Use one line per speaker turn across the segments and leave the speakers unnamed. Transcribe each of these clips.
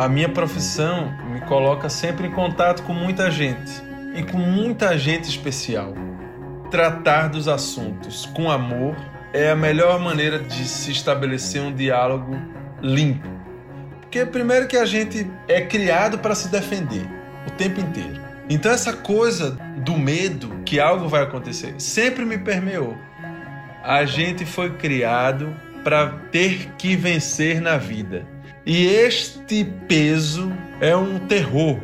A minha profissão me coloca sempre em contato com muita gente e com muita gente especial. Tratar dos assuntos com amor é a melhor maneira de se estabelecer um diálogo limpo. Porque primeiro que a gente é criado para se defender o tempo inteiro. Então essa coisa do medo que algo vai acontecer sempre me permeou. A gente foi criado para ter que vencer na vida. E este peso é um terror,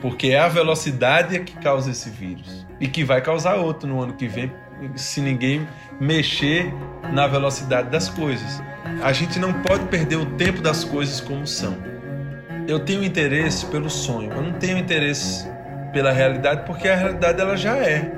porque é a velocidade que causa esse vírus e que vai causar outro no ano que vem se ninguém mexer na velocidade das coisas. A gente não pode perder o tempo das coisas como são. Eu tenho interesse pelo sonho, eu não tenho interesse pela realidade porque a realidade ela já é.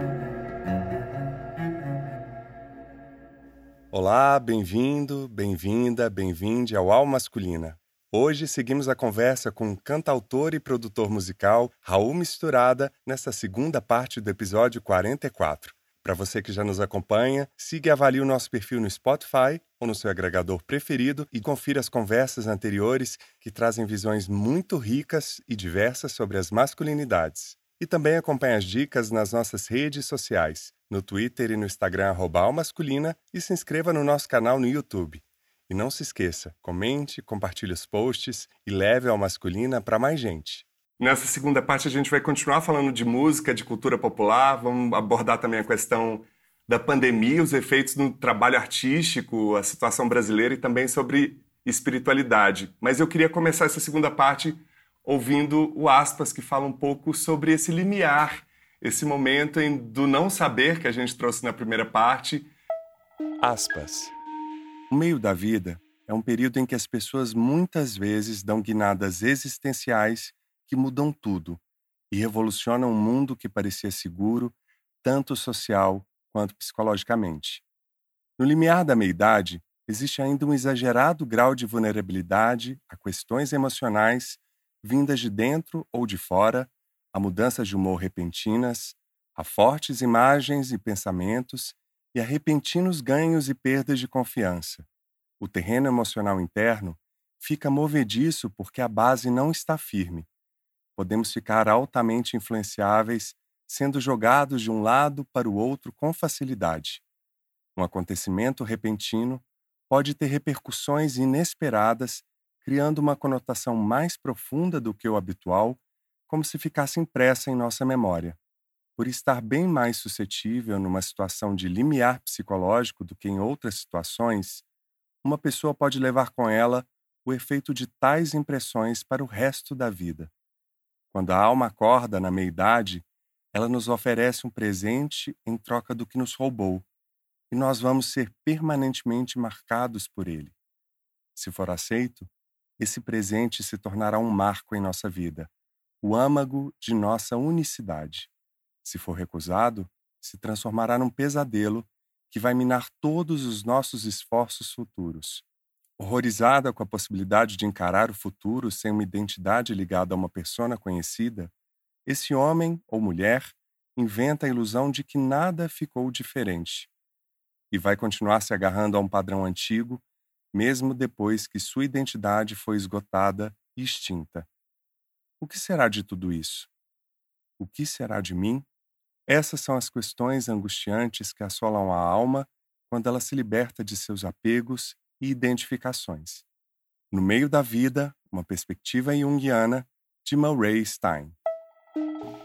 Olá, bem-vindo, bem-vinda, bem-vinde ao Alma Masculina. Hoje seguimos a conversa com o cantautor e produtor musical Raul Misturada nessa segunda parte do episódio 44. Para você que já nos acompanha, siga e avalie o nosso perfil no Spotify ou no seu agregador preferido e confira as conversas anteriores que trazem visões muito ricas e diversas sobre as masculinidades. E também acompanhe as dicas nas nossas redes sociais, no Twitter e no Instagram @almasculina e se inscreva no nosso canal no YouTube. E não se esqueça, comente, compartilhe os posts e leve ao masculina para mais gente. Nessa segunda parte a gente vai continuar falando de música, de cultura popular, vamos abordar também a questão da pandemia, os efeitos no trabalho artístico, a situação brasileira e também sobre espiritualidade. Mas eu queria começar essa segunda parte ouvindo o Aspas, que fala um pouco sobre esse limiar, esse momento em, do não saber que a gente trouxe na primeira parte. Aspas. O meio da vida é um período em que as pessoas muitas vezes dão guinadas existenciais que mudam tudo e revolucionam um mundo que parecia seguro, tanto social quanto psicologicamente. No limiar da meia-idade, existe ainda um exagerado grau de vulnerabilidade a questões emocionais vindas de dentro ou de fora, a mudanças de humor repentinas, a fortes imagens e pensamentos e a repentinos ganhos e perdas de confiança. O terreno emocional interno fica movediço porque a base não está firme. Podemos ficar altamente influenciáveis, sendo jogados de um lado para o outro com facilidade. Um acontecimento repentino pode ter repercussões inesperadas criando uma conotação mais profunda do que o habitual, como se ficasse impressa em nossa memória. Por estar bem mais suscetível numa situação de limiar psicológico do que em outras situações, uma pessoa pode levar com ela o efeito de tais impressões para o resto da vida. Quando a alma acorda na meia-idade, ela nos oferece um presente em troca do que nos roubou, e nós vamos ser permanentemente marcados por ele. Se for aceito, esse presente se tornará um marco em nossa vida, o âmago de nossa unicidade. Se for recusado, se transformará num pesadelo que vai minar todos os nossos esforços futuros. Horrorizada com a possibilidade de encarar o futuro sem uma identidade ligada a uma persona conhecida, esse homem ou mulher inventa a ilusão de que nada ficou diferente e vai continuar se agarrando a um padrão antigo mesmo depois que sua identidade foi esgotada e extinta. O que será de tudo isso? O que será de mim? Essas são as questões angustiantes que assolam a alma quando ela se liberta de seus apegos e identificações. No meio da vida, uma perspectiva junguiana de Murray Stein.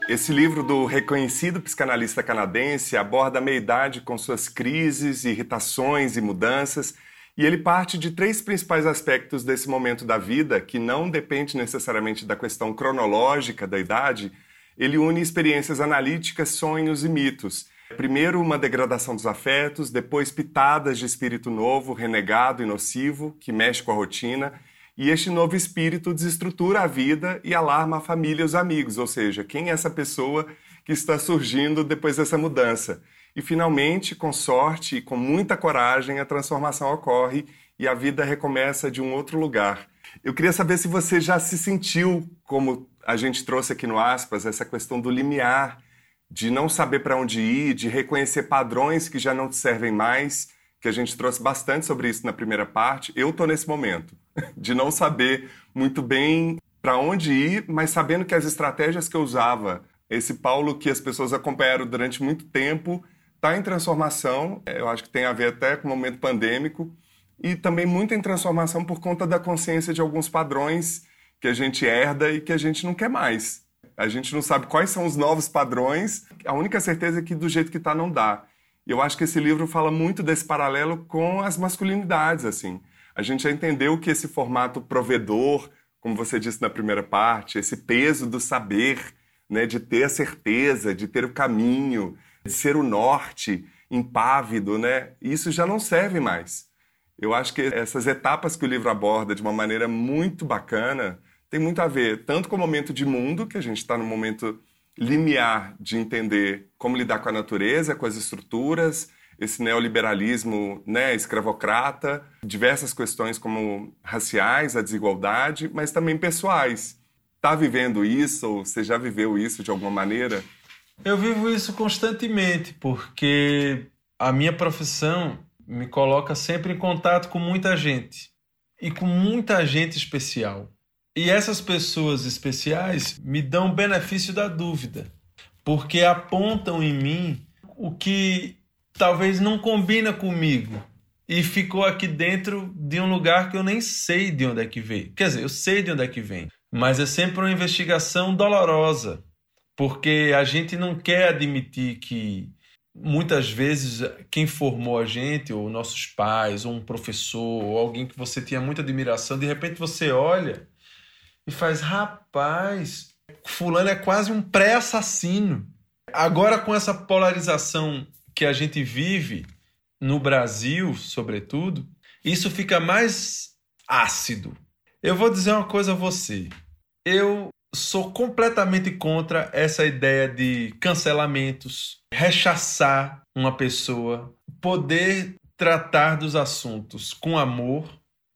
Esse livro do reconhecido psicanalista canadense aborda a meia-idade com suas crises, irritações e mudanças e ele parte de três principais aspectos desse momento da vida, que não depende necessariamente da questão cronológica da idade. Ele une experiências analíticas, sonhos e mitos. Primeiro, uma degradação dos afetos, depois, pitadas de espírito novo, renegado e nocivo, que mexe com a rotina. E este novo espírito desestrutura a vida e alarma a família e os amigos, ou seja, quem é essa pessoa que está surgindo depois dessa mudança. E finalmente, com sorte e com muita coragem, a transformação ocorre e a vida recomeça de um outro lugar. Eu queria saber se você já se sentiu, como a gente trouxe aqui no Aspas, essa questão do limiar, de não saber para onde ir, de reconhecer padrões que já não te servem mais, que a gente trouxe bastante sobre isso na primeira parte. Eu estou nesse momento, de não saber muito bem para onde ir, mas sabendo que as estratégias que eu usava, esse Paulo que as pessoas acompanharam durante muito tempo, está em transformação. Eu acho que tem a ver até com o momento pandêmico e também muito em transformação por conta da consciência de alguns padrões que a gente herda e que a gente não quer mais. A gente não sabe quais são os novos padrões. A única certeza é que do jeito que está não dá. E eu acho que esse livro fala muito desse paralelo com as masculinidades, assim. A gente já entendeu que esse formato provedor, como você disse na primeira parte, esse peso do saber, né, de ter a certeza, de ter o caminho, de ser o norte impávido, né, isso já não serve mais. Eu acho que essas etapas que o livro aborda de uma maneira muito bacana tem muito a ver tanto com o momento de mundo, que a gente está no momento limiar de entender como lidar com a natureza, com as estruturas, esse neoliberalismo né, escravocrata, diversas questões como raciais, a desigualdade, mas também pessoais. Está vivendo isso ou você já viveu isso de alguma maneira?
Eu vivo isso constantemente, porque a minha profissão me coloca sempre em contato com muita gente e com muita gente especial. E essas pessoas especiais me dão o benefício da dúvida, porque apontam em mim o que talvez não combina comigo e ficou aqui dentro de um lugar que eu nem sei de onde é que veio. Quer dizer, eu sei de onde é que vem, mas é sempre uma investigação dolorosa, porque a gente não quer admitir que muitas vezes quem formou a gente, ou nossos pais, ou um professor, ou alguém que você tinha muita admiração, de repente você olha e faz, rapaz, fulano é quase um pré-assassino. Agora com essa polarização que a gente vive no Brasil, sobretudo, isso fica mais ácido. Eu vou dizer uma coisa a você. Eu sou completamente contra essa ideia de cancelamentos, rechaçar uma pessoa, poder tratar dos assuntos com amor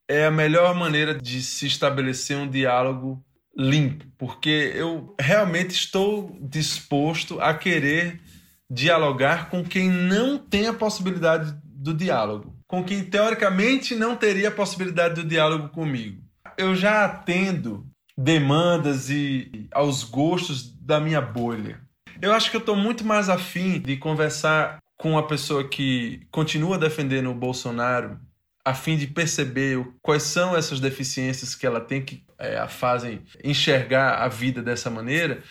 é a melhor maneira de se estabelecer um diálogo limpo, porque eu realmente estou disposto a querer dialogar com quem não tem a possibilidade do diálogo, com quem teoricamente não teria a possibilidade do diálogo comigo. Eu já atendo demandas e aos gostos da minha bolha. Eu acho que eu estou muito mais afim de conversar com uma pessoa que continua defendendo o Bolsonaro, a fim de perceber quais são essas deficiências que ela tem que é, a fazem enxergar a vida dessa maneira,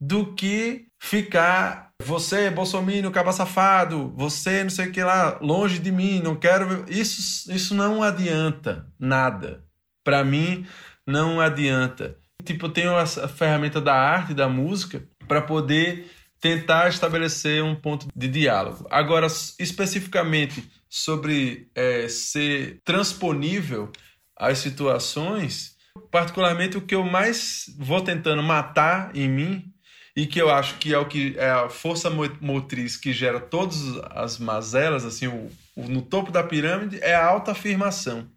do que ficar você, Bolsonaro, caba safado, você não sei o que lá, longe de mim, não quero. Isso, isso não adianta nada. Para mim, não adianta. Tipo, eu tenho a ferramenta da arte, da música, para poder tentar estabelecer um ponto de diálogo. Agora, especificamente sobre é, ser transponível às situações, particularmente o que eu mais vou tentando matar em mim e que eu acho que é o que é a força motriz que gera todas as mazelas, assim, o, o no topo da pirâmide é a autoafirmação.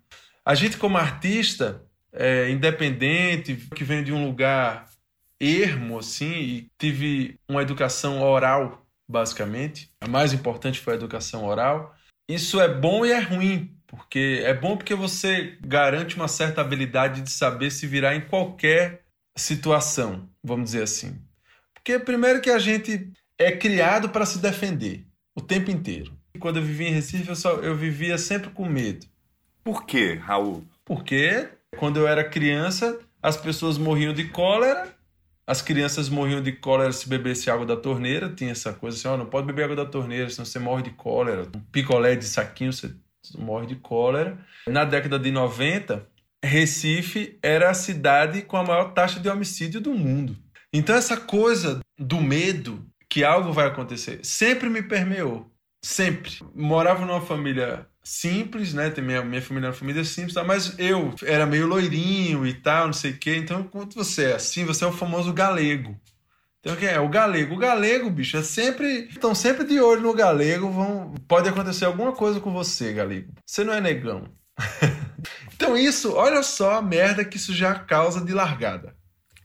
A gente como artista é, independente, que vem de um lugar ermo, assim, e tive uma educação oral, basicamente. A mais importante foi a educação oral. Isso é bom e é ruim, porque é bom porque você garante uma certa habilidade de saber se virar em qualquer situação, vamos dizer assim. Porque primeiro que a gente é criado para se defender o tempo inteiro. Quando eu vivia em Recife, eu, só, eu vivia sempre com medo.
Por quê, Raul?
Porque quando eu era criança, as pessoas morriam de cólera, as crianças morriam de cólera se bebesse água da torneira, tinha essa coisa assim, ó, não pode beber água da torneira, senão você morre de cólera. Um picolé de saquinho, você morre de cólera. Na década de 90, Recife era a cidade com a maior taxa de homicídio do mundo. Então essa coisa do medo que algo vai acontecer sempre me permeou. Sempre. Morava numa família simples, né? Minha, minha família era uma família simples, mas eu era meio loirinho e tal, não sei o quê. Então, quando você é assim, você é o famoso galego. Então, quem é? O galego. O galego, bicho, é sempre. Estão sempre de olho no galego. Vão, pode acontecer alguma coisa com você, galego. Você não é negão. então, isso, olha só a merda que isso já causa de largada.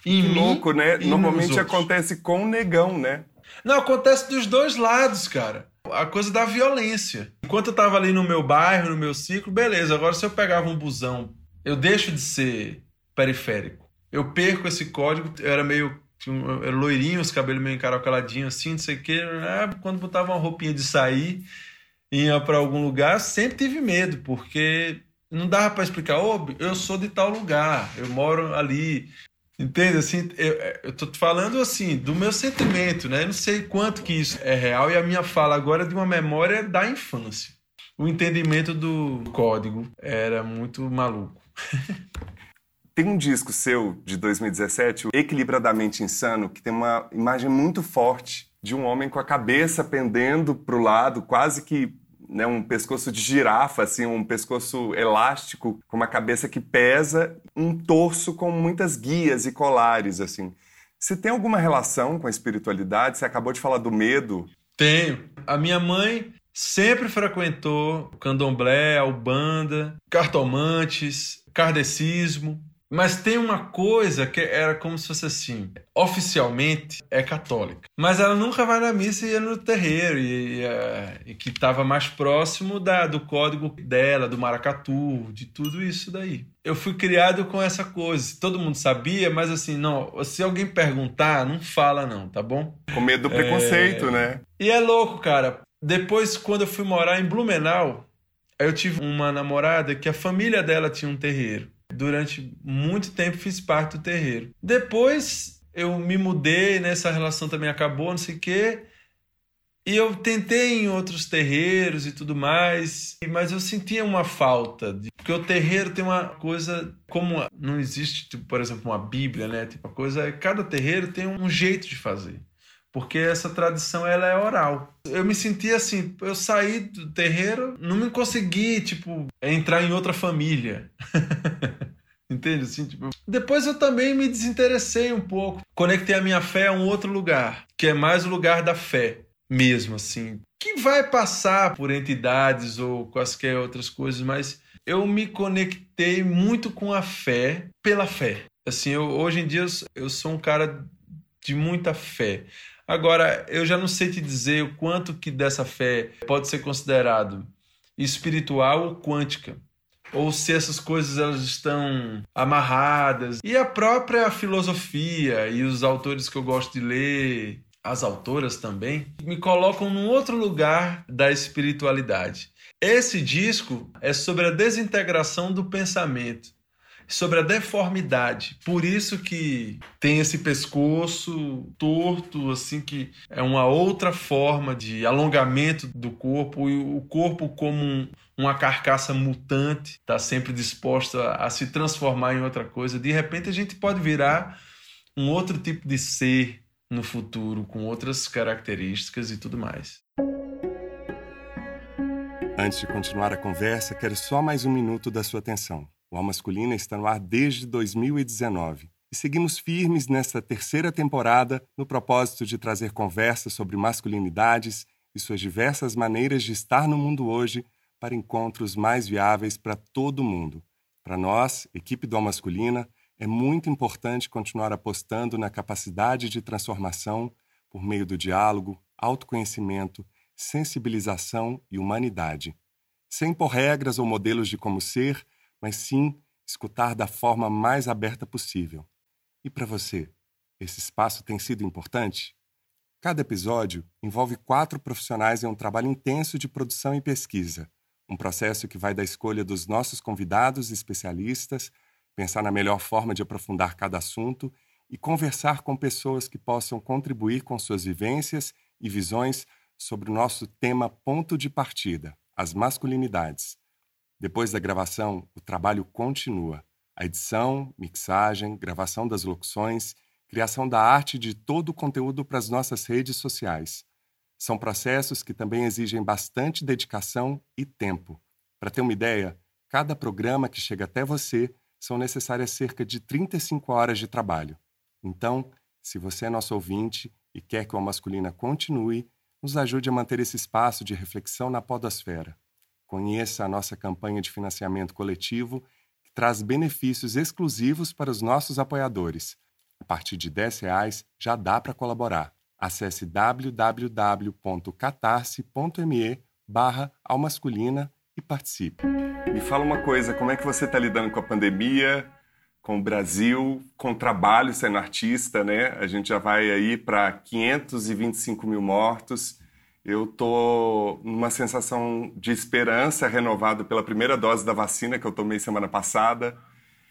Em que mim, louco, né? Normalmente acontece com o negão, né?
Não, acontece dos dois lados, cara. A coisa da violência. Enquanto eu tava ali no meu bairro, no meu ciclo, beleza. Agora, se eu pegava um busão, eu deixo de ser periférico. eu perco esse código, eu era meio era loirinho, os cabelos meio encaracoladinhos assim, não sei o que. Ah, quando botava uma roupinha de sair, ia para algum lugar, sempre tive medo, porque não dava para explicar, oh, eu sou de tal lugar, eu moro ali. Entende? Assim, eu, eu tô falando assim, do meu sentimento, né? Eu não sei quanto que isso é real e a minha fala agora é de uma memória da infância. O entendimento do código era muito maluco.
Tem um disco seu de 2017, o Equilibradamente Insano, que tem uma imagem muito forte de um homem com a cabeça pendendo para o lado, quase que né, um pescoço de girafa, assim, um pescoço elástico, com uma cabeça que pesa, um torso com muitas guias e colares, assim. Você tem alguma relação com a espiritualidade? Você acabou de falar do medo.
Tenho. A minha mãe sempre frequentou candomblé, albanda, cartomantes, kardecismo. Mas tem uma coisa que era como se fosse assim: oficialmente é católica, mas ela nunca vai na missa e ia no terreiro, e, e, é, e que estava mais próximo da, do código dela, do maracatu, de tudo isso daí. Eu fui criado com essa coisa, todo mundo sabia, mas assim, não, se alguém perguntar, não fala não, tá bom?
Com medo do preconceito, é... né?
E é louco, cara. Depois, quando eu fui morar em Blumenau, eu tive uma namorada que a família dela tinha um terreiro durante muito tempo fiz parte do terreiro. Depois eu me mudei, né, relação também acabou, não sei o quê. E eu tentei em outros terreiros e tudo mais, mas eu sentia uma falta. De... Porque o terreiro tem uma coisa, como não existe, tipo, por exemplo, uma Bíblia, né? Tipo, a coisa é cada terreiro tem um jeito de fazer porque essa tradição ela é oral. Eu me senti assim, eu saí do terreiro, não me consegui, tipo, entrar em outra família. Entende? Assim, tipo... Depois eu também me desinteressei um pouco. Conectei a minha fé a um outro lugar, que é mais o lugar da fé mesmo, assim. Que vai passar por entidades ou quaisquer outras coisas, mas eu me conectei muito com a fé pela fé. Assim, eu, hoje em dia eu, eu sou um cara de muita fé. Agora, eu já não sei te dizer o quanto que dessa fé pode ser considerado espiritual ou quântica, ou se essas coisas elas estão amarradas. E a própria filosofia e os autores que eu gosto de ler, as autoras também, me colocam num outro lugar da espiritualidade. Esse disco é sobre a desintegração do pensamento sobre a deformidade. Por isso que tem esse pescoço torto, assim que é uma outra forma de alongamento do corpo e o corpo como um, uma carcaça mutante, está sempre disposta a, se transformar em outra coisa. De repente a gente pode virar um outro tipo de ser no futuro, com outras características e tudo mais.
Antes de continuar a conversa, quero só mais um minuto da sua atenção. O Alma Masculina está no ar desde 2019 e seguimos firmes nesta terceira temporada no propósito de trazer conversas sobre masculinidades e suas diversas maneiras de estar no mundo hoje para encontros mais viáveis para todo mundo. Para nós, equipe do Alma Masculina, é muito importante continuar apostando na capacidade de transformação por meio do diálogo, autoconhecimento, sensibilização e humanidade. Sem impor regras ou modelos de como ser, mas sim escutar da forma mais aberta possível. E para você, esse espaço tem sido importante? Cada episódio envolve quatro profissionais em um trabalho intenso de produção e pesquisa, um processo que vai da escolha dos nossos convidados e especialistas, pensar na melhor forma de aprofundar cada assunto e conversar com pessoas que possam contribuir com suas vivências e visões sobre o nosso tema ponto de partida, as masculinidades. Depois da gravação, o trabalho continua. A edição, mixagem, gravação das locuções, criação da arte de todo o conteúdo para as nossas redes sociais. São processos que também exigem bastante dedicação e tempo. Para ter uma ideia, cada programa que chega até você são necessárias cerca de 35 horas de trabalho. Então, se você é nosso ouvinte e quer que o Masculina continue, nos ajude a manter esse espaço de reflexão na podosfera. Conheça a nossa campanha de financiamento coletivo, que traz benefícios exclusivos para os nossos apoiadores. A partir de R$ reais já dá para colaborar. Acesse www.catarse.me barra almasculina e participe. Me fala uma coisa, como é que você está lidando com a pandemia? com o Brasil, com trabalho sendo artista, né? A gente já vai aí para 525 mil mortos. Eu tô numa sensação de esperança renovada pela primeira dose da vacina que eu tomei semana passada.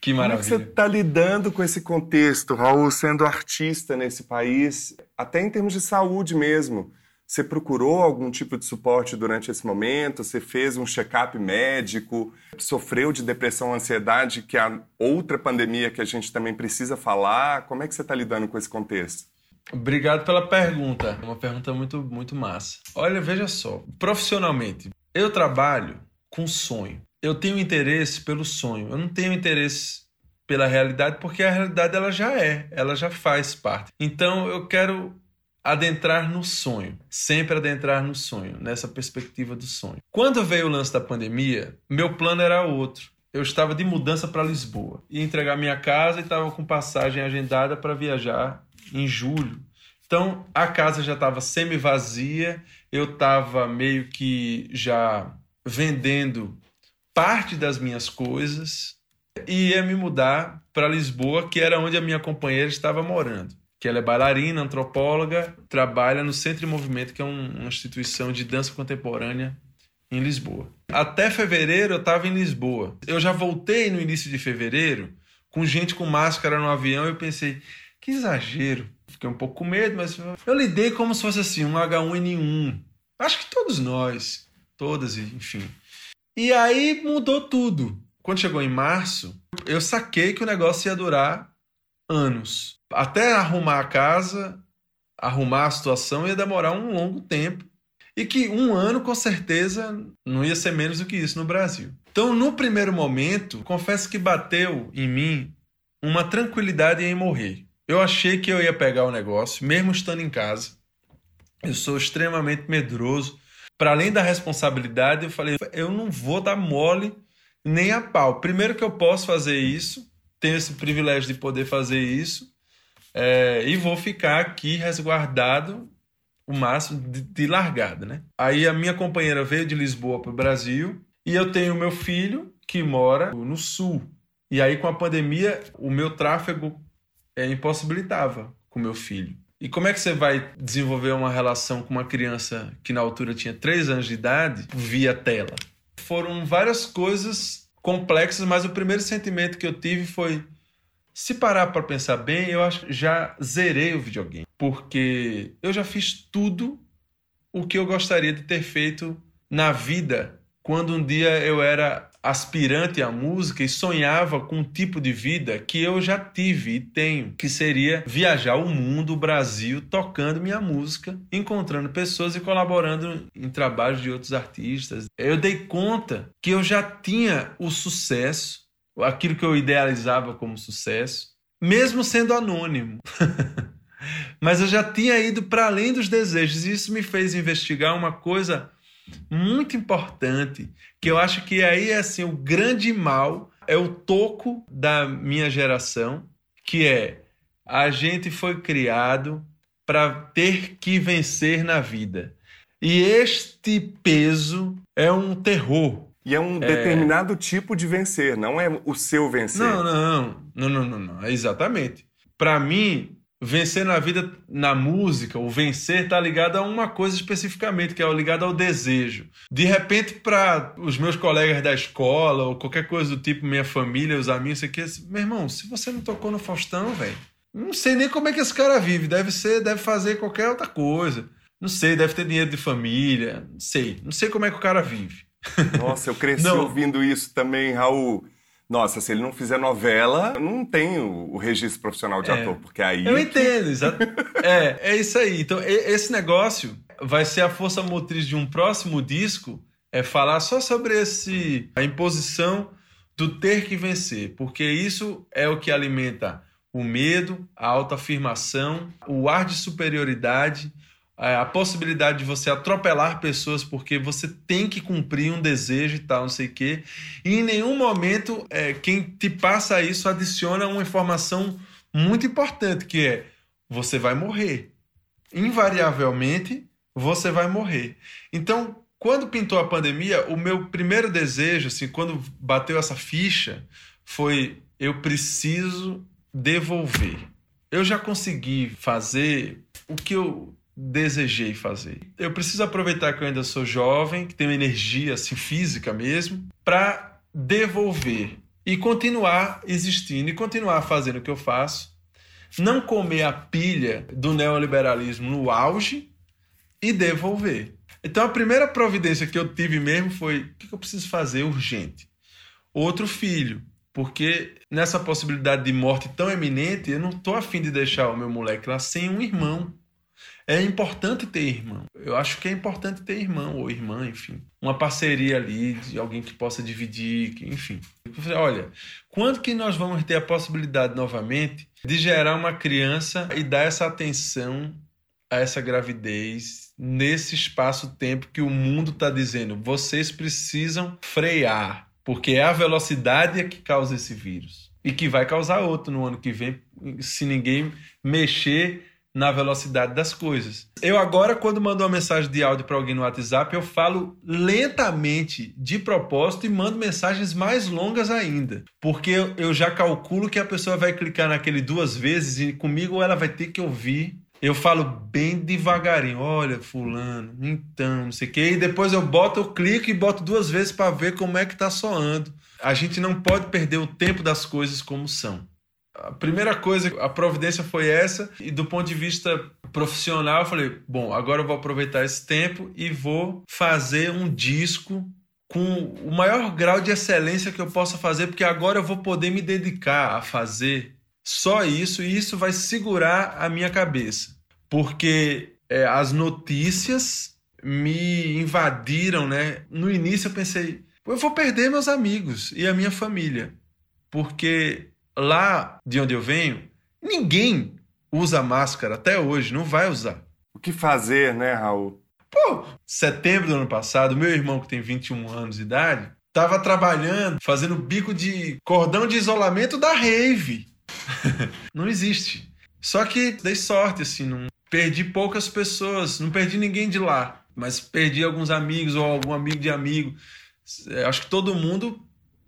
Que maravilha.
Como é que você está lidando com esse contexto, Raul, sendo artista nesse país, até em termos de saúde mesmo? Você procurou algum tipo de suporte durante esse momento? Você fez um check-up médico? Sofreu de depressão, ansiedade, que é a outra pandemia que a gente também precisa falar? Como é que você está lidando com esse contexto?
Obrigado pela pergunta. Uma pergunta muito, muito massa. Olha, veja só. Profissionalmente, eu trabalho com sonho. Eu tenho interesse pelo sonho. Eu não tenho interesse pela realidade porque a realidade ela já é, ela já faz parte. Então eu quero adentrar no sonho, sempre adentrar no sonho, nessa perspectiva do sonho. Quando veio o lance da pandemia, meu plano era outro. Eu estava de mudança para Lisboa, ia entregar minha casa e estava com passagem agendada para viajar em julho. Então a casa já estava semi-vazia, eu estava meio que já vendendo parte das minhas coisas e ia me mudar para Lisboa, que era onde a minha companheira estava morando que ela é bailarina, antropóloga, trabalha no Centro de Movimento, que é um, uma instituição de dança contemporânea em Lisboa. Até fevereiro eu estava em Lisboa. Eu já voltei no início de fevereiro com gente com máscara no avião e eu pensei, que exagero. Fiquei um pouco com medo, mas eu lidei como se fosse assim, um H1N1. Acho que todos nós, todas, enfim. E aí mudou tudo. Quando chegou em março, eu saquei que o negócio ia durar anos até arrumar a casa, arrumar a situação ia demorar um longo tempo. E que um ano, com certeza, não ia ser menos do que isso no Brasil. Então, no primeiro momento, confesso que bateu em mim uma tranquilidade em morrer. Eu achei que eu ia pegar o negócio, mesmo estando em casa. Eu sou extremamente medroso. Para além da responsabilidade, eu falei: eu não vou dar mole nem a pau. Primeiro que eu posso fazer isso, tenho esse privilégio de poder fazer isso. É, e vou ficar aqui resguardado o máximo de, de, largada, né? Aí a minha companheira veio de Lisboa para o Brasil e eu tenho meu filho que mora no sul. E aí com a pandemia o meu tráfego é, impossibilitava com meu filho. E como é que você vai desenvolver uma relação com uma criança que na altura tinha 3 anos de idade via tela? Foram várias coisas complexas, mas o primeiro sentimento que eu tive foi se parar para pensar bem, eu acho que já zerei o videogame, porque eu já fiz tudo o que eu gostaria de ter feito na vida quando um dia eu era aspirante à música e sonhava com um tipo de vida que eu já tive e tenho, que seria viajar o mundo, o Brasil, tocando minha música, encontrando pessoas e colaborando em trabalhos de outros artistas. Eu dei conta que eu já tinha o sucesso aquilo que eu idealizava como sucesso, mesmo sendo anônimo. Mas eu já tinha ido para além dos desejos e isso me fez investigar uma coisa muito importante, que eu acho que aí é assim o grande mal é o toco da minha geração, que é a gente foi criado para ter que vencer na vida. E este peso é um terror
e é um é... determinado tipo de vencer, não é o seu vencer.
Não, não, não, não, não, não. exatamente. Para mim, vencer na vida, na música, o vencer está ligado a uma coisa especificamente, que é ligado ao desejo. De repente, para os meus colegas da escola ou qualquer coisa do tipo, minha família, os amigos, aqui, meu irmão, se você não tocou no Faustão, velho, não sei nem como é que esse cara vive. Deve ser, deve fazer qualquer outra coisa. Não sei, deve ter dinheiro de família, não sei, não sei como é que o cara vive.
Nossa, eu cresci não. ouvindo isso também, Raul. Nossa, se ele não fizer novela, não tem o, o registro profissional de é, ator, porque aí.
Eu entendo, exato. é, é isso aí. Então, esse negócio vai ser a força motriz de um próximo disco, é falar só sobre esse a imposição do ter que vencer, porque isso é o que alimenta o medo, a autoafirmação, o ar de superioridade a possibilidade de você atropelar pessoas porque você tem que cumprir um desejo e tal, não sei o quê. E em nenhum momento é, quem te passa isso adiciona uma informação muito importante, que é você vai morrer. Invariavelmente, você vai morrer. Então, quando pintou a pandemia, o meu primeiro desejo, assim, quando bateu essa ficha, foi eu preciso devolver. Eu já consegui fazer o que eu desejei fazer. Eu preciso aproveitar que eu ainda sou jovem, que tenho energia assim, física mesmo, para devolver e continuar existindo e continuar fazendo o que eu faço. Não comer a pilha do neoliberalismo no auge e devolver. Então a primeira providência que eu tive mesmo foi: o que eu preciso fazer urgente? Outro filho. Porque nessa possibilidade de morte tão eminente, eu não estou afim de deixar o meu moleque lá sem um irmão. É importante ter irmão. Eu acho que é importante ter irmão ou irmã, enfim. Uma parceria ali de alguém que possa dividir, enfim. Olha, quando que nós vamos ter a possibilidade novamente de gerar uma criança e dar essa atenção a essa gravidez nesse espaço-tempo que o mundo está dizendo, vocês precisam frear, porque é a velocidade que causa esse vírus e que vai causar outro no ano que vem se ninguém mexer na velocidade das coisas. Eu agora, quando mando uma mensagem de áudio para alguém no WhatsApp, eu falo lentamente, de propósito, e mando mensagens mais longas ainda. Porque eu já calculo que a pessoa vai clicar naquele duas vezes e comigo ela vai ter que ouvir. Eu falo bem devagarinho, olha, fulano, então, não sei o quê. E depois eu boto, eu clico e boto duas vezes para ver como é que tá soando. A gente não pode perder o tempo das coisas como são. A primeira coisa, a providência foi essa, e do ponto de vista profissional, eu falei: bom, agora eu vou aproveitar esse tempo e vou fazer um disco com o maior grau de excelência que eu possa fazer, porque agora eu vou poder me dedicar a fazer só isso, e isso vai segurar a minha cabeça, porque é, as notícias me invadiram, né? No início eu pensei, eu vou perder meus amigos e a minha família, porque lá de onde eu venho, ninguém usa máscara até hoje, não vai usar.
O que fazer, né, Raul?
Pô, setembro do ano passado, meu irmão que tem 21 anos de idade, estava trabalhando, fazendo bico de cordão de isolamento da rave. não existe. Só que dei sorte, assim, não perdi poucas pessoas, não perdi ninguém de lá, mas perdi alguns amigos ou algum amigo de amigo. É, acho que todo mundo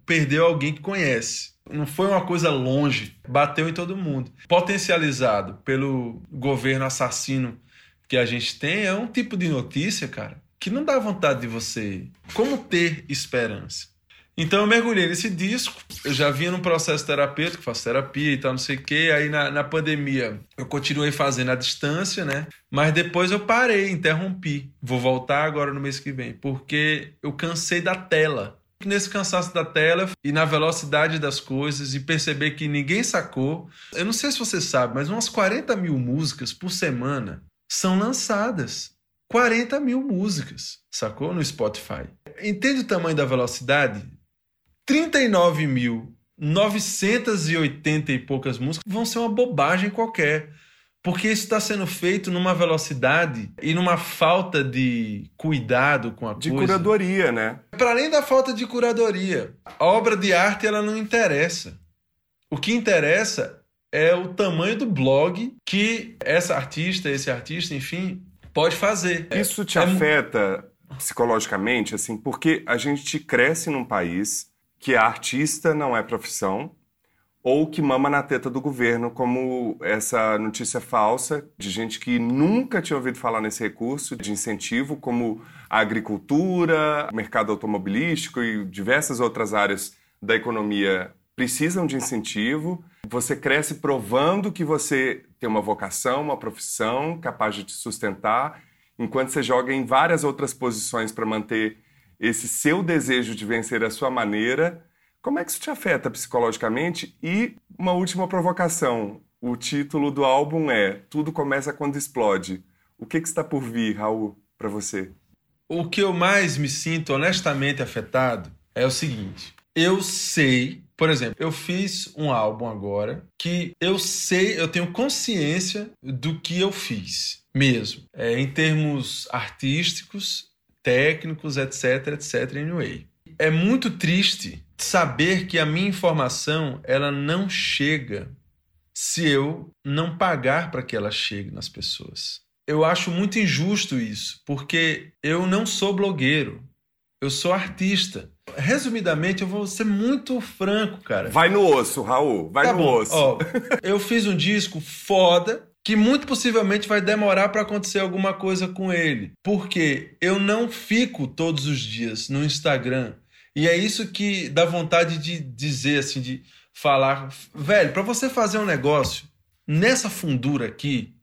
perdeu alguém que conhece. Não foi uma coisa longe, bateu em todo mundo. Potencializado pelo governo assassino que a gente tem, é um tipo de notícia, cara, que não dá vontade de você. Como ter esperança? Então eu mergulhei nesse disco, eu já vinha num processo terapêutico, faço terapia e tal, não sei o quê. Aí na, na pandemia eu continuei fazendo à distância, né? Mas depois eu parei, interrompi. Vou voltar agora no mês que vem, porque eu cansei da tela nesse cansaço da tela e na velocidade das coisas e perceber que ninguém sacou. Eu não sei se você sabe, mas umas 40 mil músicas por semana são lançadas. 40 mil músicas, sacou? No Spotify. Entende o tamanho da velocidade? 39 mil 980 e poucas músicas vão ser uma bobagem qualquer. Porque isso está sendo feito numa velocidade e numa falta de cuidado com a
de
coisa.
De curadoria, né?
Para além da falta de curadoria, a obra de arte ela não interessa. O que interessa é o tamanho do blog que essa artista, esse artista, enfim, pode fazer.
Isso te é... afeta psicologicamente, assim, porque a gente cresce num país que a artista não é profissão, ou que mama na teta do governo, como essa notícia falsa de gente que nunca tinha ouvido falar nesse recurso de incentivo, como a agricultura, mercado automobilístico e diversas outras áreas da economia precisam de incentivo. Você cresce provando que você tem uma vocação, uma profissão capaz de te sustentar, enquanto você joga em várias outras posições para manter esse seu desejo de vencer a sua maneira como é que isso te afeta psicologicamente? E uma última provocação. O título do álbum é Tudo Começa Quando Explode. O que, que está por vir, Raul, para você?
O que eu mais me sinto honestamente afetado é o seguinte: eu sei, por exemplo, eu fiz um álbum agora que eu sei, eu tenho consciência do que eu fiz mesmo, é, em termos artísticos, técnicos, etc, etc, anyway. É muito triste saber que a minha informação ela não chega se eu não pagar para que ela chegue nas pessoas. Eu acho muito injusto isso, porque eu não sou blogueiro, eu sou artista. Resumidamente, eu vou ser muito franco, cara.
Vai no osso, Raul. Vai
Tá
no
bom,
osso.
ó, eu fiz um disco foda que muito possivelmente vai demorar para acontecer alguma coisa com ele, porque eu não fico todos os dias no Instagram. E é isso que dá vontade de dizer assim, de falar, velho, para você fazer um negócio nessa fundura aqui,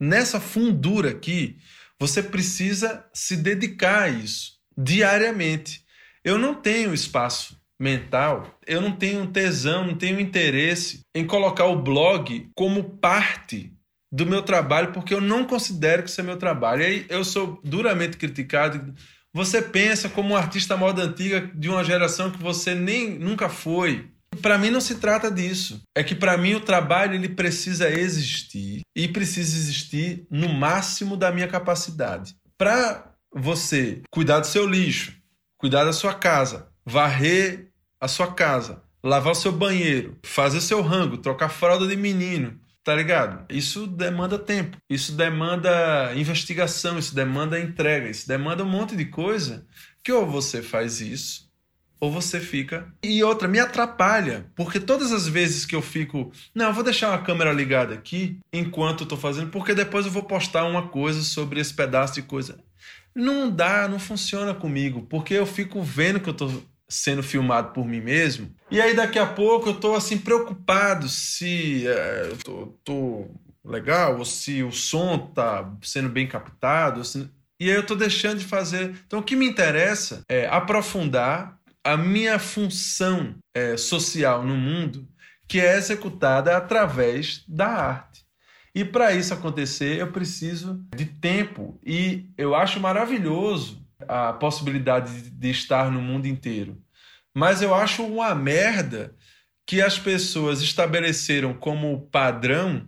nessa fundura aqui, você precisa se dedicar a isso diariamente. Eu não tenho espaço mental, eu não tenho tesão, não tenho interesse em colocar o blog como parte do meu trabalho, porque eu não considero que isso é meu trabalho. E aí eu sou duramente criticado. Você pensa como um artista moda antiga de uma geração que você nem nunca foi. Para mim não se trata disso. É que para mim o trabalho ele precisa existir e precisa existir no máximo da minha capacidade. Para você cuidar do seu lixo, cuidar da sua casa, varrer a sua casa, lavar o seu banheiro, fazer seu rango, trocar fralda de menino, tá ligado? Isso demanda tempo, isso demanda investigação, isso demanda entrega, isso demanda um monte de coisa que ou você faz isso ou você fica. E outra, me atrapalha, porque todas as vezes que eu fico, não, eu vou deixar uma câmera ligada aqui enquanto eu tô fazendo, porque depois eu vou postar uma coisa sobre esse pedaço de coisa. Não dá, não funciona comigo, porque eu fico vendo que eu tô sendo filmado por mim mesmo. E aí daqui a pouco eu tô assim preocupado se é, eu tô, tô legal, ou se o som tá sendo bem captado, se... e aí eu tô deixando de fazer. Então o que me interessa é aprofundar a minha função é, social no mundo, que é executada através da arte. E para isso acontecer, eu preciso de tempo. E eu acho maravilhoso a possibilidade de estar no mundo inteiro. Mas eu acho uma merda que as pessoas estabeleceram como padrão,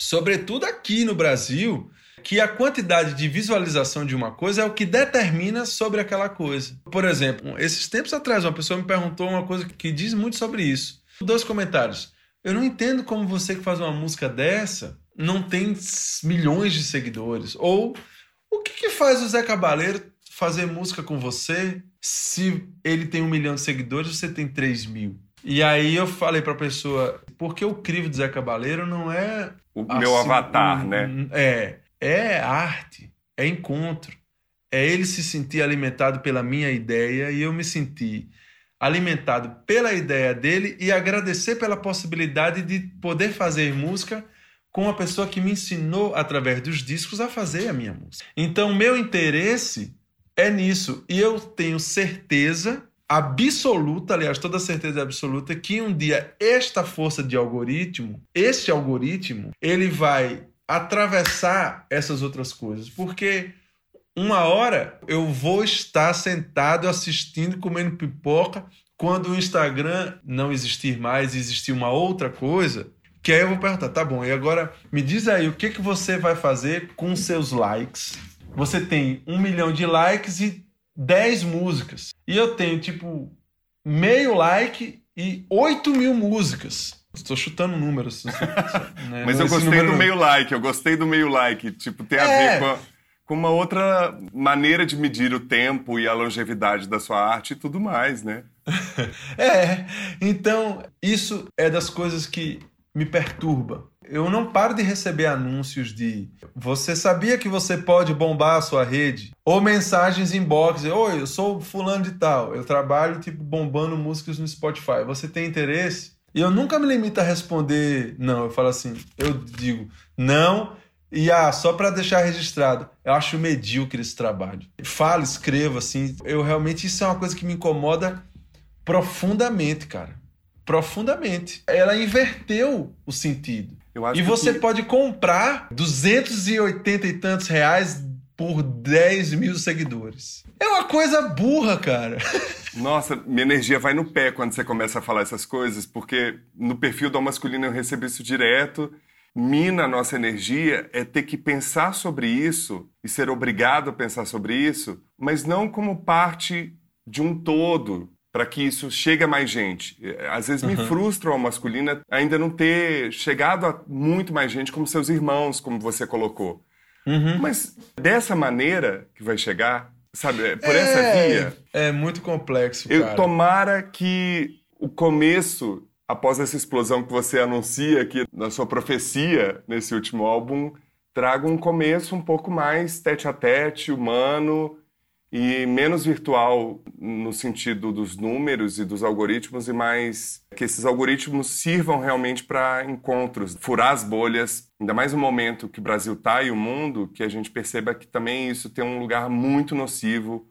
sobretudo aqui no Brasil, que a quantidade de visualização de uma coisa é o que determina sobre aquela coisa. Por exemplo, esses tempos atrás, uma pessoa me perguntou uma coisa que diz muito sobre isso. Dois comentários. Eu não entendo como você que faz uma música dessa não tem milhões de seguidores. Ou o que, que faz o Zé Cabaleiro fazer música com você se ele tem um milhão de seguidores você tem três mil? E aí eu falei pra pessoa, porque o crivo do Zé Cabaleiro não é...
O meu avatar, né?
É, é arte, é encontro. É ele se sentir alimentado pela minha ideia e eu me sentir alimentado pela ideia dele e agradecer pela possibilidade de poder fazer música com uma pessoa que me ensinou através dos discos a fazer a minha música. Então, meu interesse é nisso e eu tenho certeza absoluta, aliás, toda certeza absoluta que um dia esta força de algoritmo, este algoritmo, ele vai atravessar essas outras coisas, porque uma hora eu vou estar sentado assistindo, comendo pipoca, quando o Instagram não existir mais existir uma outra coisa, que aí eu vou perguntar, tá bom, e agora me diz aí o que, que você vai fazer com seus likes? Você tem um milhão de likes e 10 músicas. E eu tenho, tipo, meio like e 8 mil músicas. Estou chutando números.
Né? Mas eu gostei do meio like, eu gostei do meio like. Tipo, tem a é. ver com, a, com uma outra maneira de medir o tempo e a longevidade da sua arte e tudo mais, né?
é, então isso é das coisas que me perturba. Eu não paro de receber anúncios de você sabia que você pode bombar a sua rede? Ou mensagens inbox, oi, eu sou fulano de tal, eu trabalho tipo bombando músicas no Spotify. Você tem interesse? E eu nunca me limito a responder não. Eu falo assim, eu digo não e ah, só para deixar registrado, eu acho medíocre esse trabalho. Fala, escreva assim. Eu realmente isso é uma coisa que me incomoda profundamente, cara. Profundamente. Ela inverteu o sentido. E você que... pode comprar 280 e tantos reais por 10 mil seguidores. É uma coisa burra, cara.
Nossa, minha energia vai no pé quando você começa a falar essas coisas, porque no perfil do masculino eu recebo isso direto. Mina a nossa energia é ter que pensar sobre isso e ser obrigado a pensar sobre isso, mas não como parte de um todo, para que isso chegue a mais gente. Às vezes me uhum. frustra ao masculino ainda não ter chegado a muito mais gente como seus irmãos, como você colocou.
Uhum.
Mas dessa maneira que vai chegar, sabe, por é, essa via.
É muito complexo,
Eu tomara que o começo, após essa explosão que você anuncia aqui na sua profecia nesse último álbum, traga um começo um pouco mais tete a tete, humano, e menos virtual no sentido dos números e dos algoritmos e mais que esses algoritmos sirvam realmente para encontros, furar as bolhas, ainda mais no momento que o Brasil está e o mundo, que a gente perceba que também isso tem um lugar muito nocivo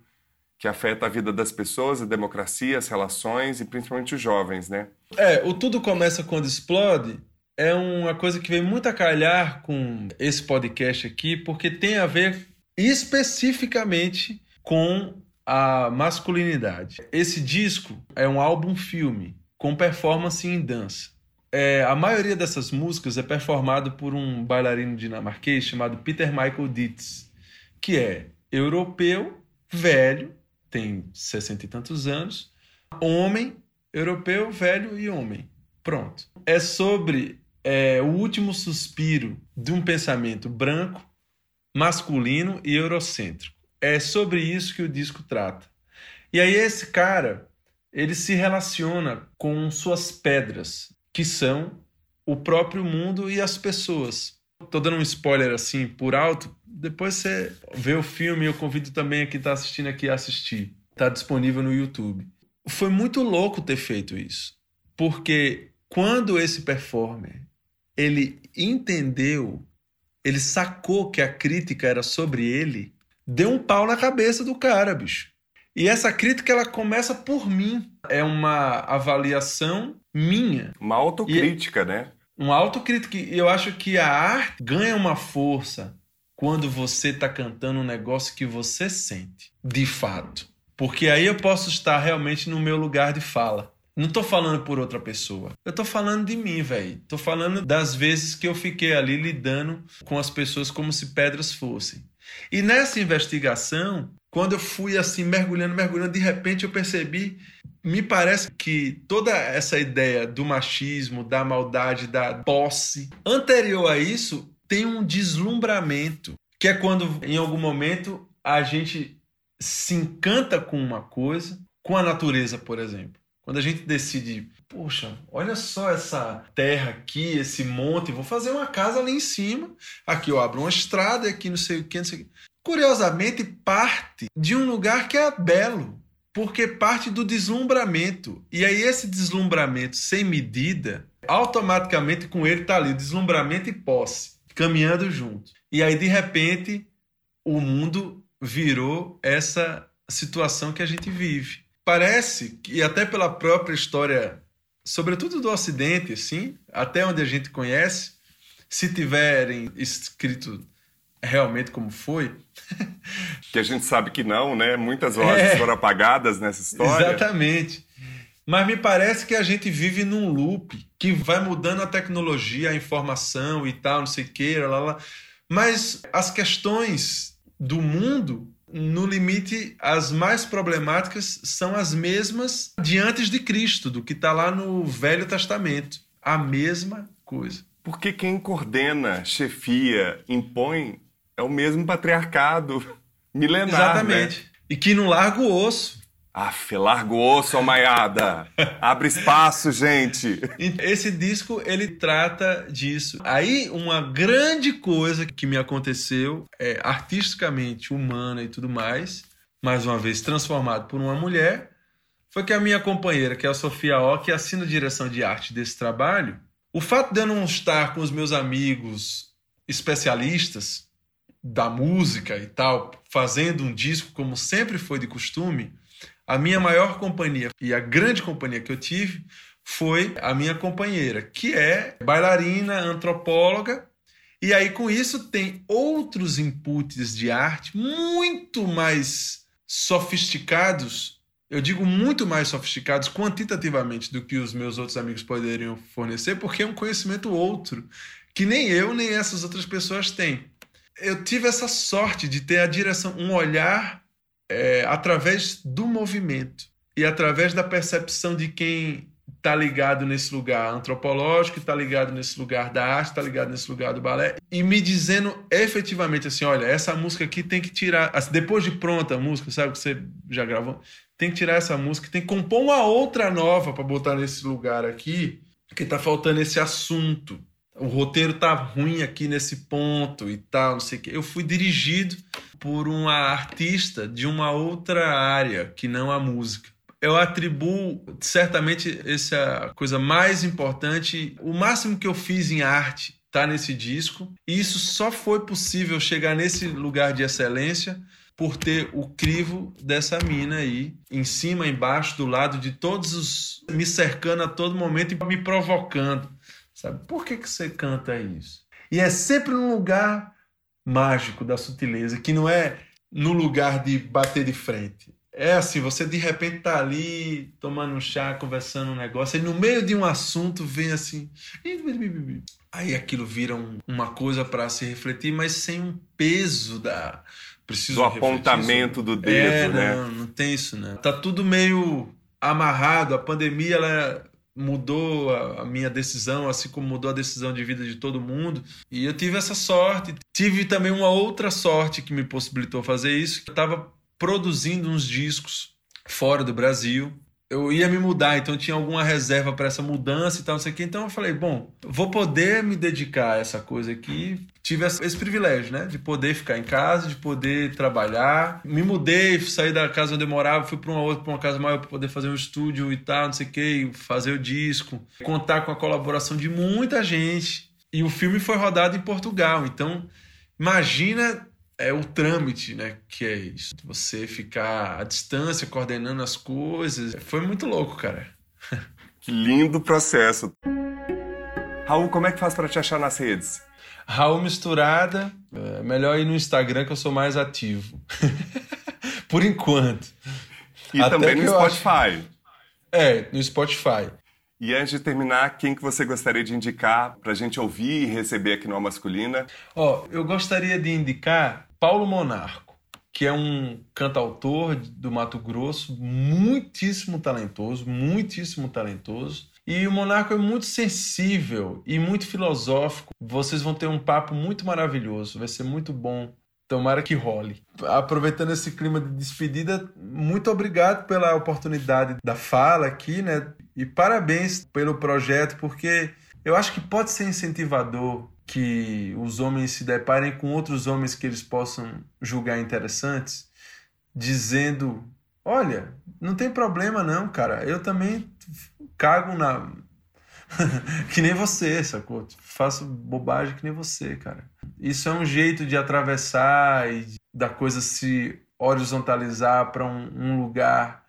que afeta a vida das pessoas, a democracia, as relações e principalmente os jovens, né?
É, o tudo começa quando explode é uma coisa que vem muito a calhar com esse podcast aqui, porque tem a ver especificamente com a masculinidade. Esse disco é um álbum-filme com performance em dança. É, a maioria dessas músicas é performado por um bailarino dinamarquês chamado Peter Michael Dietz, que é europeu, velho, tem sessenta e tantos anos, homem, europeu, velho e homem. Pronto. É sobre é, o último suspiro de um pensamento branco, masculino e eurocêntrico. É sobre isso que o disco trata. E aí esse cara, ele se relaciona com suas pedras, que são o próprio mundo e as pessoas. Tô dando um spoiler assim por alto, depois você vê o filme, eu convido também a quem está assistindo aqui a assistir. Está disponível no YouTube. Foi muito louco ter feito isso, porque quando esse performer ele entendeu, ele sacou que a crítica era sobre ele, deu um pau na cabeça do cara, bicho. E essa crítica ela começa por mim. É uma avaliação minha.
Uma autocrítica, e, né?
Uma autocrítica. E eu acho que a arte ganha uma força quando você está cantando um negócio que você sente, de fato. Porque aí eu posso estar realmente no meu lugar de fala. Não tô falando por outra pessoa. Eu tô falando de mim, velho. Tô falando das vezes que eu fiquei ali lidando com as pessoas como se pedras fossem. E nessa investigação, quando eu fui assim mergulhando, mergulhando, de repente eu percebi, me parece que toda essa ideia do machismo, da maldade, da posse, anterior a isso, tem um deslumbramento, que é quando em algum momento a gente se encanta com uma coisa, com a natureza, por exemplo. Quando a gente decide, poxa, olha só essa terra aqui, esse monte, vou fazer uma casa ali em cima. Aqui eu abro uma estrada, aqui não sei o que, não sei o que. Curiosamente, parte de um lugar que é belo, porque parte do deslumbramento. E aí, esse deslumbramento sem medida, automaticamente com ele está ali, deslumbramento e posse, caminhando junto. E aí, de repente, o mundo virou essa situação que a gente vive parece que até pela própria história, sobretudo do Ocidente, assim, até onde a gente conhece, se tiverem escrito realmente como foi.
que a gente sabe que não, né? Muitas vozes é, foram apagadas nessa história.
Exatamente. Mas me parece que a gente vive num loop que vai mudando a tecnologia, a informação e tal, não sei o que, lá, lá. Mas as questões do mundo no limite, as mais problemáticas são as mesmas de antes de Cristo, do que está lá no Velho Testamento. A mesma coisa.
Porque quem coordena, chefia, impõe é o mesmo patriarcado milenar. Né?
Exatamente.
Né?
E que não larga o osso.
Aff, larga o osso, Almaiada. Abre espaço, gente.
Esse disco, ele trata disso. Aí, uma grande coisa que me aconteceu, é, artisticamente, humana e tudo mais, mais uma vez transformado por uma mulher, foi que a minha companheira, que é a Sofia O, que assina a direção de arte desse trabalho, o fato de eu não estar com os meus amigos especialistas da música e tal, fazendo um disco como sempre foi de costume, a minha maior companhia e a grande companhia que eu tive foi a minha companheira, que é bailarina, antropóloga, e aí com isso tem outros inputs de arte muito mais sofisticados, eu digo muito mais sofisticados quantitativamente do que os meus outros amigos poderiam fornecer, porque é um conhecimento outro que nem eu nem essas outras pessoas têm. Eu tive essa sorte de ter a direção, um olhar é, através do movimento e através da percepção de quem tá ligado nesse lugar antropológico, tá ligado nesse lugar da arte, tá ligado nesse lugar do balé, e me dizendo efetivamente assim: olha, essa música aqui tem que tirar. Assim, depois de pronta a música, sabe que você já gravou? Tem que tirar essa música, tem que compor uma outra nova para botar nesse lugar aqui, porque tá faltando esse assunto. O roteiro tá ruim aqui nesse ponto e tal, não sei o quê. Eu fui dirigido por uma artista de uma outra área que não a música eu atribuo certamente essa coisa mais importante. O máximo que eu fiz em arte está nesse disco. E isso só foi possível chegar nesse lugar de excelência por ter o crivo dessa mina aí, em cima, embaixo, do lado de todos os. me cercando a todo momento e me provocando. Sabe? Por que, que você canta isso? E é sempre num lugar mágico da sutileza, que não é no lugar de bater de frente. É assim, você de repente tá ali tomando um chá, conversando um negócio, e no meio de um assunto vem assim. Aí aquilo vira um, uma coisa para se refletir, mas sem um peso da.
Preciso do apontamento do dedo,
é,
né?
Não, não tem isso, né? Tá tudo meio amarrado. A pandemia ela mudou a, minha decisão, assim como mudou a decisão de vida de todo mundo. E eu tive essa sorte. Tive também uma outra sorte que me possibilitou fazer isso. Eu estava produzindo uns discos fora do Brasil. Eu ia me mudar, então tinha alguma reserva para essa mudança e tal, não sei o quê. Então eu falei, bom, vou poder me dedicar a essa coisa aqui. Tive esse privilégio, né? De poder ficar em casa, de poder trabalhar. Me mudei, saí da casa onde eu morava, fui para uma outra, para uma casa maior para poder fazer um estúdio e tal, não sei o quê, fazer o disco. Contar com a colaboração de muita gente. E o filme foi rodado em Portugal. Então, imagina é o trâmite, né? Que é isso. Você ficar à distância, coordenando as coisas. Foi muito louco, cara.
Que lindo processo. Raul, como é que faz para te achar nas redes?
Raul Misturada. É melhor ir no Instagram que eu sou mais ativo. Por enquanto.
E Até também no Spotify. Acho...
É, no Spotify.
E antes de terminar, quem que você gostaria de indicar para a gente ouvir e receber aqui no A Masculina?
Ó, oh, eu gostaria de indicar Paulo Monarco, que é um cantautor do Mato Grosso, muitíssimo talentoso, muitíssimo talentoso. E o Monarco é muito sensível e muito filosófico. Vocês vão ter um papo muito maravilhoso, vai ser muito bom. Tomara que role. Aproveitando esse clima de despedida, muito obrigado pela oportunidade da fala aqui, né? E parabéns pelo projeto, porque eu acho que pode ser incentivador que os homens se deparem com outros homens que eles possam julgar interessantes, dizendo: Olha, não tem problema não, cara, eu também cago na. que nem você, sacou? Faço bobagem que nem você, cara. Isso é um jeito de atravessar e da coisa se horizontalizar para um, um lugar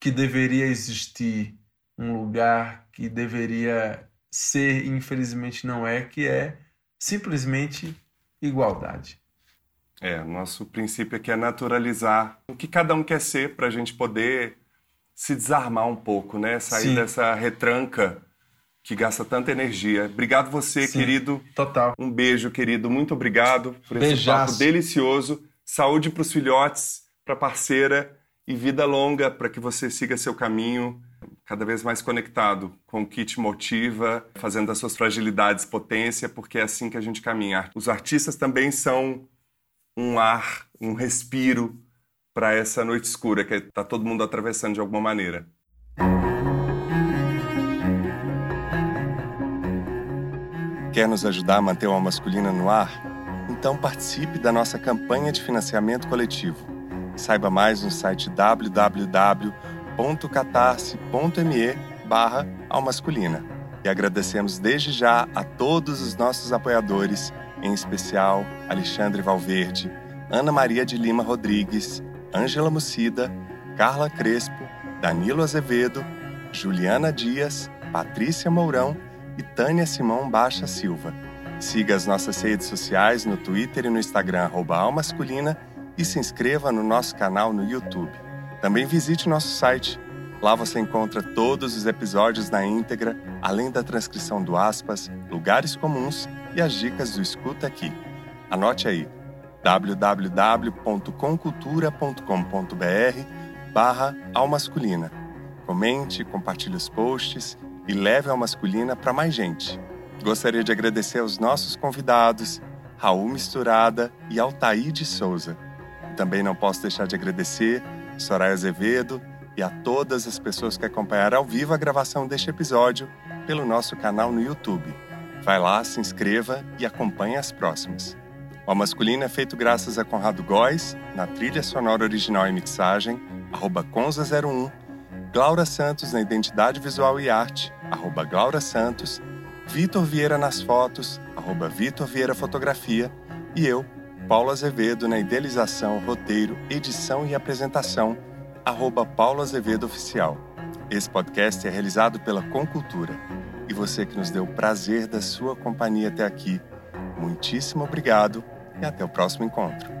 que deveria existir, um lugar que deveria ser, infelizmente não é, que é simplesmente igualdade.
É, nosso princípio aqui é naturalizar o que cada um quer ser para a gente poder se desarmar um pouco, né? Sair Sim. dessa retranca que gasta tanta energia. Obrigado você, Sim, querido.
Total.
Um beijo, querido. Muito obrigado por esse
Beijaço.
papo delicioso. Saúde para os filhotes, para a parceira e vida longa para que você siga seu caminho cada vez mais conectado com o que te motiva, fazendo das suas fragilidades potência, porque é assim que a gente caminha. Os artistas também são um ar, um respiro para essa noite escura que está todo mundo atravessando de alguma maneira. Quer nos ajudar a manter uma masculina no ar? Então participe da nossa campanha de financiamento coletivo. Saiba mais no site www apoia.catarse.me barra almasculina. E agradecemos desde já a todos os nossos apoiadores, em especial Alexandre Valverde, Ana Maria de Lima Rodrigues, Ângela Mucida, Carla Crespo, Danilo Azevedo, Juliana Dias, Patrícia Mourão e Tânia Simão Baixa Silva. Siga as nossas redes sociais no Twitter e no Instagram, Almasculina, e se inscreva no nosso canal no YouTube. Também visite nosso site. Lá você encontra todos os episódios na íntegra, além da transcrição do aspas, lugares comuns e as dicas do Escuta Aqui. Anote aí www.concultura.com.br barra almasculina. Comente, compartilhe os posts
e leve a masculina para mais gente. Gostaria de agradecer aos nossos convidados, Raul Misturada e Altair de Souza. Também não posso deixar de agradecer Soraya Azevedo e a todas as pessoas que acompanharam ao vivo a gravação deste episódio pelo nosso canal no YouTube. Vai lá, se inscreva e acompanhe as próximas. O Masculino é feito graças a Conrado Góes, na trilha sonora original e mixagem, arroba Conza01, Glaura Santos na identidade visual e arte, arroba Glaura Santos, Vitor Vieira nas fotos, arroba Vitor Vieira Fotografia, e eu, Paulo Azevedo, na idealização, roteiro, edição e apresentação, arroba Paulo Azevedo Oficial. Esse podcast é realizado pela Concultura. E você que nos deu o prazer da sua companhia até aqui, muitíssimo obrigado e até o próximo encontro.